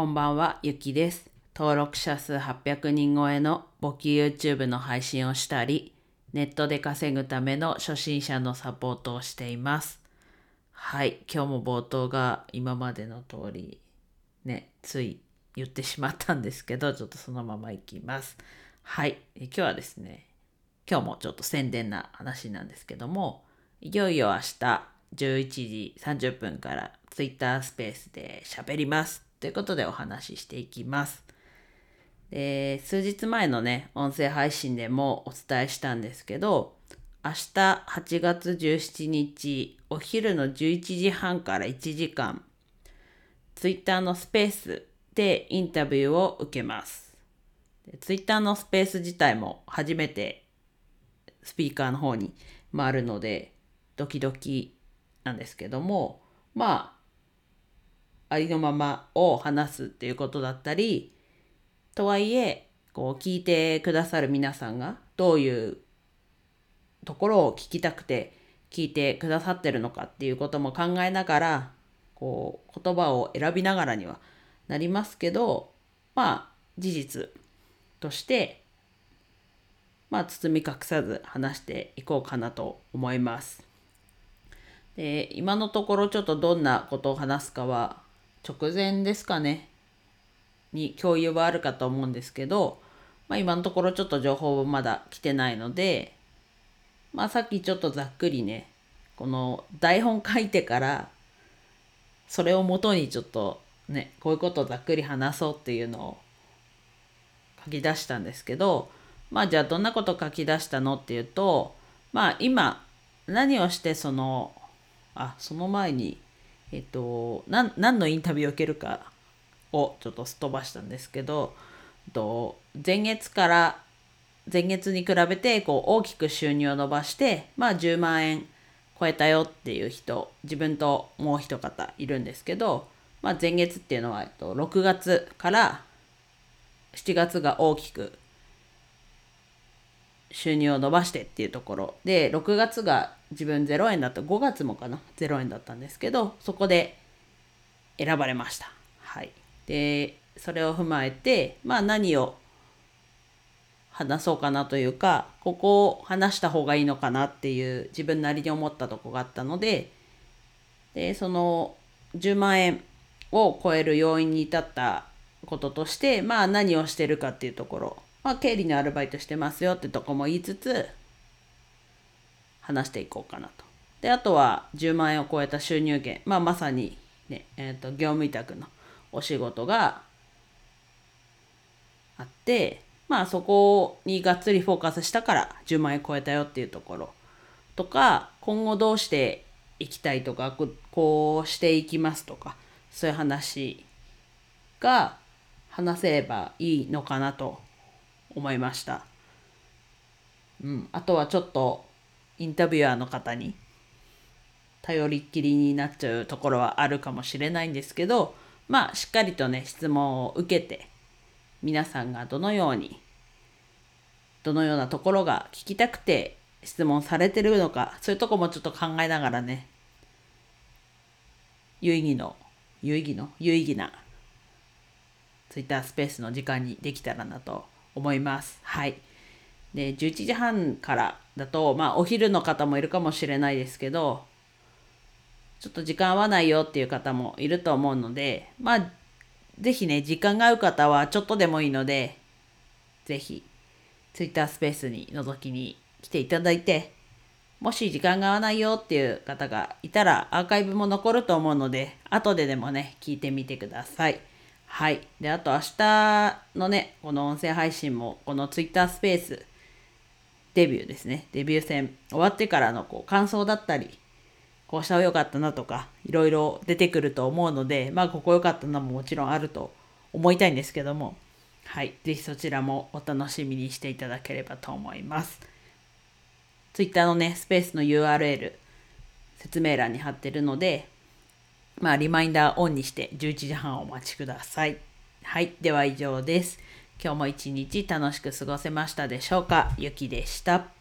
こんばんは、ゆきです。登録者数800人超えの簿記 YouTube の配信をしたり、ネットで稼ぐための初心者のサポートをしています。はい、今日も冒頭が今までの通り、ね、つい言ってしまったんですけど、ちょっとそのままいきます。はい、今日はですね、今日もちょっと宣伝な話なんですけども、いよいよ明日11時30分から Twitter スペースで喋ります。ということでお話ししていきます。で数日前のね、音声配信でもお伝えしたんですけど、明日8月17日お昼の11時半から1時間、Twitter のスペースでインタビューを受けます。Twitter のスペース自体も初めてスピーカーの方に回るのでドキドキなんですけどもまあありのままを話すっていうことだったりとはいえこう聞いてくださる皆さんがどういうところを聞きたくて聞いてくださってるのかっていうことも考えながらこう言葉を選びながらにはなりますけどまあ事実としてまあ、包み隠さず話していこうかなと思います。で今のところちょっとどんなことを話すかは直前ですかね。に共有はあるかと思うんですけど、まあ、今のところちょっと情報はまだ来てないので、まあ、さっきちょっとざっくりねこの台本書いてからそれをもとにちょっとねこういうことをざっくり話そうっていうのを書き出したんですけどまあじゃあどんなこと書き出したのっていうとまあ今何をしてそのあその前にえっと何何のインタビューを受けるかをちょっとすっ飛ばしたんですけどえっと前月から前月に比べてこう大きく収入を伸ばしてまあ10万円超えたよっていう人自分ともう一方いるんですけど、まあ、前月っていうのは、えっと、6月から7月が大きく収入を伸ばしてっていうところ。で6月が自分0円だった。5月もかな。0円だったんですけどそこで選ばれました。はい。でそれを踏まえてまあ何を話そうかなというかここを話した方がいいのかなっていう自分なりに思ったとこがあったのででその10万円を超える要因に至ったこととしてまあ何をしてるかっていうところ。まあ経理のアルバイトしてますよってとこも言いつつ話していこうかなと。であとは10万円を超えた収入源まあまさにねえー、と業務委託のお仕事があってまあそこにがっつりフォーカスしたから10万円超えたよっていうところとか今後どうしていきたいとかこうしていきますとかそういう話が話せればいいのかなと思いました。うん、あとはちょっとインタビュアーの方に頼りっきりになっちゃうところはあるかもしれないんですけどまあしっかりとね質問を受けて皆さんがどのようにどのようなところが聞きたくて質問されてるのかそういうとこもちょっと考えながらね有意義の有意義の有意義なツイッタースペースの時間にできたらなと思います。はい。で、11時半からだと、まあ、お昼の方もいるかもしれないですけど、ちょっと時間合わないよっていう方もいると思うので、まあ、ぜひね、時間が合う方はちょっとでもいいので、ぜひ、ツイッタースペースに覗きに来ていただいて、もし時間が合わないよっていう方がいたら、アーカイブも残ると思うので、後ででもね、聞いてみてください。はい。で、あと明日のね、この音声配信も、この Twitter スペース、デビューですね。デビュー戦終わってからのこう感想だったり、こうした方が良かったなとか、いろいろ出てくると思うので、まあ、ここ良かったのももちろんあると思いたいんですけども、はい。ぜひそちらもお楽しみにしていただければと思います。Twitter のね、スペースの URL、説明欄に貼ってるので、まあ、リマインダーオンにして11時半お待ちください。はい。では以上です。今日も一日楽しく過ごせましたでしょうか？ゆきでした。